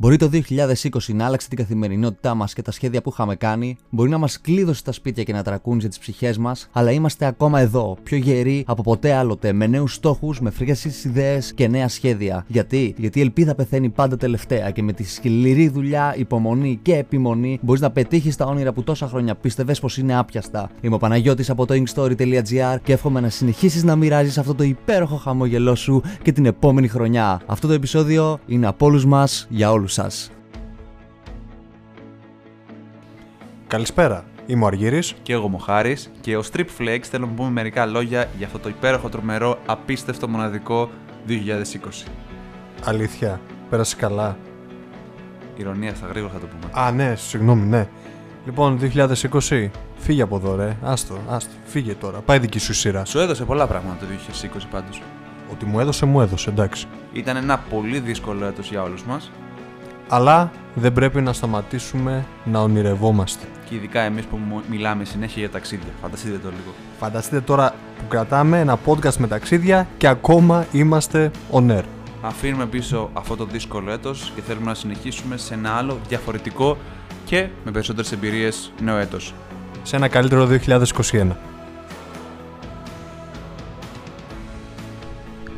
Μπορεί το 2020 να άλλαξε την καθημερινότητά μας και τα σχέδια που είχαμε κάνει, μπορεί να μας κλείδωσε τα σπίτια και να τρακούνιζε τις ψυχές μας, αλλά είμαστε ακόμα εδώ, πιο γεροί από ποτέ άλλοτε, με νέους στόχους, με φρέσκες ιδέες και νέα σχέδια. Γιατί; Γιατί η ελπίδα πεθαίνει πάντα τελευταία και με τη σκληρή δουλειά, υπομονή και επιμονή μπορείς να πετύχεις τα όνειρα που τόσα χρόνια πίστευες πως είναι άπιαστα. Είμαι ο Παναγιώτης από το inkstory.gr και εύχομαι να συνεχίσεις να μοιράζεις αυτό το υπέροχο χαμόγελό σου και την επόμενη χρονιά. Αυτό το επεισόδιο είναι από όλους μας για όλους σας. Καλησπέρα. Είμαι ο Αργύρης. Και εγώ Μοχάρης και ο Strip Flex θέλω να πούμε μερικά λόγια για αυτό το υπέροχο, τρομερό, απίστευτο, μοναδικό 2020. Αλήθεια. Πέρασε καλά. Ηρωνία στα γρήγορα θα το πούμε. Α, ναι, συγγνώμη, ναι. Λοιπόν, 2020, φύγε από εδώ, ρε. Άστο, άστο. Φύγε τώρα. Πάει δική σου σειρά. Σου έδωσε πολλά πράγματα το 2020 πάντως. Ότι μου έδωσε, μου έδωσε, εντάξει. Ήταν ένα πολύ δύσκολο έτος για όλους μας Αλλά δεν πρέπει να σταματήσουμε να ονειρευόμαστε. και ειδικά εμείς που μου- μιλάμε συνέχεια για ταξίδια. Φανταστείτε το λίγο. Φανταστείτε τώρα που κρατάμε ένα podcast με ταξίδια και ακόμα είμαστε on air. Αφήνουμε πίσω αυτό το δύσκολο έτος και θέλουμε να συνεχίσουμε σε ένα άλλο διαφορετικό και με περισσότερες εμπειρίες νέο έτος. Σε ένα καλύτερο 2021.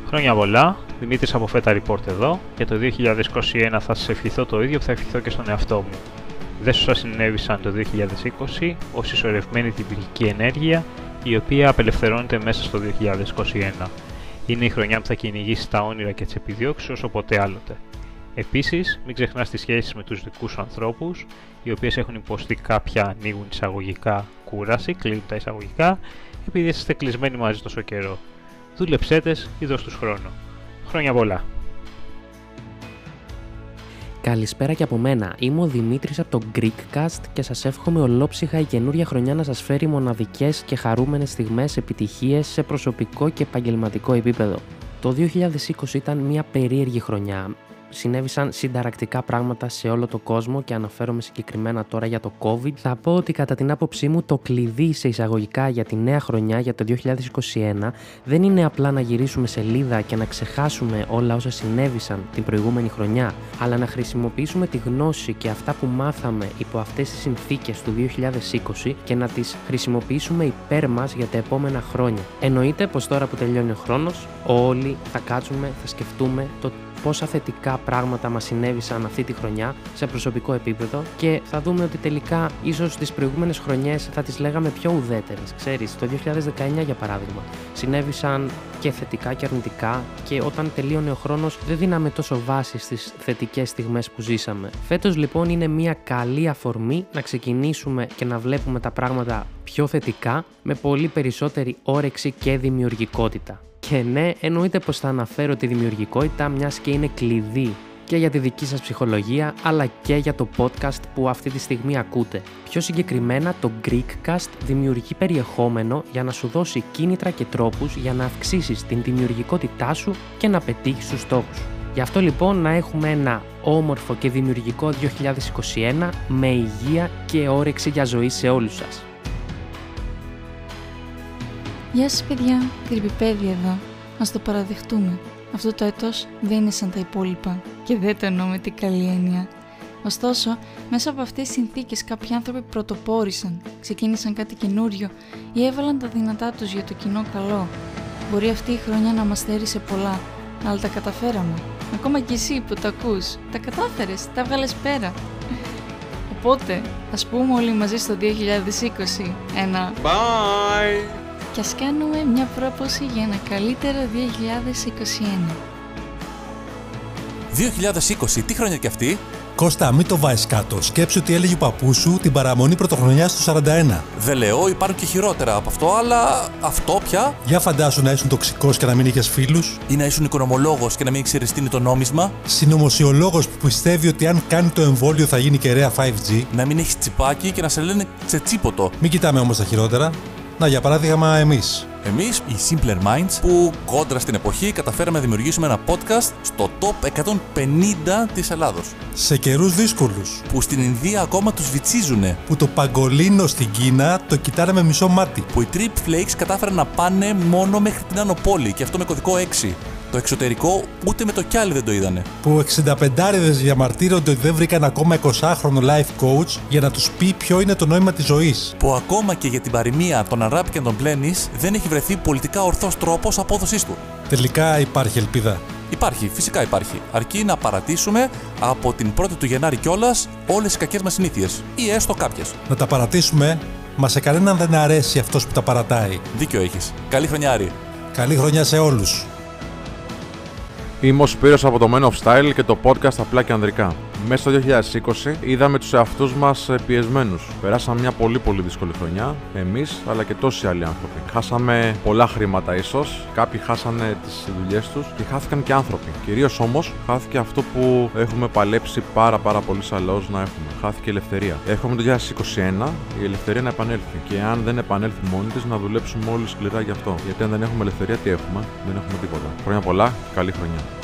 Χρόνια πολλά, Δημήτρης από Feta Report εδώ και το 2021 θα σας ευχηθώ το ίδιο που θα ευχηθώ και στον εαυτό μου. Δεν σου σας συνέβησαν το 2020 ως ισορρευμένη τυπική ενέργεια η οποία απελευθερώνεται μέσα στο 2021. Είναι η χρονιά που θα κυνηγήσεις τα όνειρα και τις επιδιώξεις όσο ποτέ άλλοτε. Επίσης, μην ξεχνάς τις σχέσεις με τους δικούς σου ανθρώπους, οι οποίες έχουν υποστεί κάποια ανοίγουν εισαγωγικά κούραση, κλείνουν τα εισαγωγικά, επειδή είστε κλεισμένοι μαζί τόσο καιρό. Δούλεψέ τες ή δώσ' τους χρόνο. Χρόνια πολλά. Καλησπέρα και από μένα. Είμαι ο Δημήτρης από το Greekcast και σας εύχομαι ολόψυχα η καινούρια χρονιά να σας φέρει μοναδικές και χαρούμενες στιγμές επιτυχίες σε προσωπικό και επαγγελματικό επίπεδο. Το 2020 ήταν μια περίεργη χρονιά. Συνέβησαν συνταρακτικά πράγματα σε όλο το κόσμο και αναφέρομαι συγκεκριμένα τώρα για το COVID. Θα πω ότι κατά την άποψή μου το κλειδί σε εισαγωγικά για τη νέα χρονιά για το 2021 δεν είναι απλά να γυρίσουμε σελίδα και να ξεχάσουμε όλα όσα συνέβησαν την προηγούμενη χρονιά, αλλά να χρησιμοποιήσουμε τη γνώση και αυτά που μάθαμε υπό αυτές τις συνθήκες του 2020 και να τις χρησιμοποιήσουμε υπέρ μας για τα επόμενα χρόνια. Εννοείται πως τώρα που τελειώνει ο χρόνος, όλοι θα κάτσουμε, θα σκεφτούμε το πόσα θετικά πράγματα μας συνέβησαν αυτή τη χρονιά σε προσωπικό επίπεδο και θα δούμε ότι τελικά ίσως τις προηγούμενες χρονιές θα τις λέγαμε πιο ουδέτερες. Ξέρεις, το 2019 για παράδειγμα συνέβησαν και θετικά και αρνητικά και όταν τελείωνε ο χρόνος δεν δίναμε τόσο βάση στις θετικές στιγμές που ζήσαμε. Φέτος λοιπόν είναι μια καλή αφορμή να ξεκινήσουμε και να βλέπουμε τα πράγματα πιο θετικά με πολύ περισσότερη όρεξη και δημιουργικότητα. Και ναι, εννοείται πως θα αναφέρω τη δημιουργικότητα μιας και είναι κλειδί και για τη δική σας ψυχολογία αλλά και για το podcast που αυτή τη στιγμή ακούτε. Πιο συγκεκριμένα το Greekcast δημιουργεί περιεχόμενο για να σου δώσει κίνητρα και τρόπους για να αυξήσεις την δημιουργικότητά σου και να πετύχεις τους στόχους. Γι' αυτό λοιπόν να έχουμε ένα όμορφο και δημιουργικό 2021 με υγεία και όρεξη για ζωή σε όλους σας. Γεια σας παιδιά, κρυπηπέδι εδώ. Ας το παραδεχτούμε. Αυτό το έτος δεν είναι σαν τα υπόλοιπα και δεν το εννοώ με την καλή έννοια. Ωστόσο, μέσα από αυτές τις συνθήκες κάποιοι άνθρωποι πρωτοπόρησαν, ξεκίνησαν κάτι καινούριο ή έβαλαν τα δυνατά τους για το κοινό καλό. Μπορεί αυτή η χρονιά να μας στέρισε πολλά, αλλά τα καταφέραμε. Ακόμα και εσύ που τα ακούς, τα κατάφερες, τα βγάλες πέρα. Οπότε, ας πούμε όλοι μαζί στο 2020 ένα Bye! Και ας κάνουμε μια πρόποση για ένα καλύτερο 2021. 2020, τι χρόνια και αυτή; Κώστα, μην το βάζεις κάτω. Σκέψου ότι έλεγε ο παππούς σου την παραμονή πρωτοχρονιάς του 41. Δεν λέω, υπάρχουν και χειρότερα από αυτό, αλλά αυτό πια. Για φαντάσου να ήσουν τοξικός και να μην είχες φίλους. Ή να ήσουν οικονομολόγος και να μην ξέρει τι είναι το νόμισμα. Συνωμοσιολόγος που πιστεύει ότι αν κάνει το εμβόλιο θα γίνει κεραία 5G. Να μην έχεις τσιπάκι και να σε λένε τσετσίποτο. Μην κοιτάμε όμως τα χειρότερα. Να, για παράδειγμα, εμείς. Εμείς, οι Simpler Minds, που κόντρα στην εποχή καταφέραμε να δημιουργήσουμε ένα podcast στο top 150 της Ελλάδος. Σε καιρούς δύσκολους. Που στην Ινδία ακόμα τους βυτσίζουνε. Που το παγκολίνο στην Κίνα το κοιτάνε με μισό μάτι. Που οι Trip Flakes κατάφεραν να πάνε μόνο μέχρι την Άνω Πόλη και αυτό με κωδικό 6. Το εξωτερικό ούτε με το κιάλι δεν το είδανε. Που 65 διαμαρτύρονται ότι δεν βρήκαν ακόμα 20χρονο life coach για να τους πει ποιο είναι το νόημα της ζωής. Που ακόμα και για την παροιμία των Αράπη και των Πλένης δεν έχει βρεθεί πολιτικά ορθός τρόπος απόδοσής του. Τελικά υπάρχει ελπίδα. Υπάρχει, φυσικά υπάρχει. Αρκεί να παρατήσουμε από την 1η του Γενάρη κιόλας όλες τι κακές μας συνήθειες. Ή έστω κάποιες. Να τα παρατήσουμε, μα σε κανέναν δεν αρέσει αυτός που τα παρατάει. Δίκιο έχεις. Καλή χρονιά, Άρη. Καλή χρονιά σε όλους. Είμαι ο Σπύρος από το Men of Style και το podcast απλά και ανδρικά. Μέσα στο 2020 είδαμε τους εαυτούς μας ε, πιεσμένους. Περάσαμε μια πολύ πολύ δύσκολη χρονιά, εμείς αλλά και τόσοι άλλοι άνθρωποι. Χάσαμε πολλά χρήματα ίσως, κάποιοι χάσανε τις δουλειές τους και χάθηκαν και άνθρωποι. Κυρίως όμως χάθηκε αυτό που έχουμε παλέψει πάρα πάρα πολύ σαν λαός να έχουμε. Χάθηκε η ελευθερία. Έχουμε το 2021 η ελευθερία να επανέλθει και αν δεν επανέλθει μόνη της να δουλέψουμε όλοι σκληρά γι' αυτό. Γιατί αν δεν έχουμε ελευθερία τι έχουμε, δεν έχουμε τίποτα. Χρόνια πολλά, καλή χρονιά.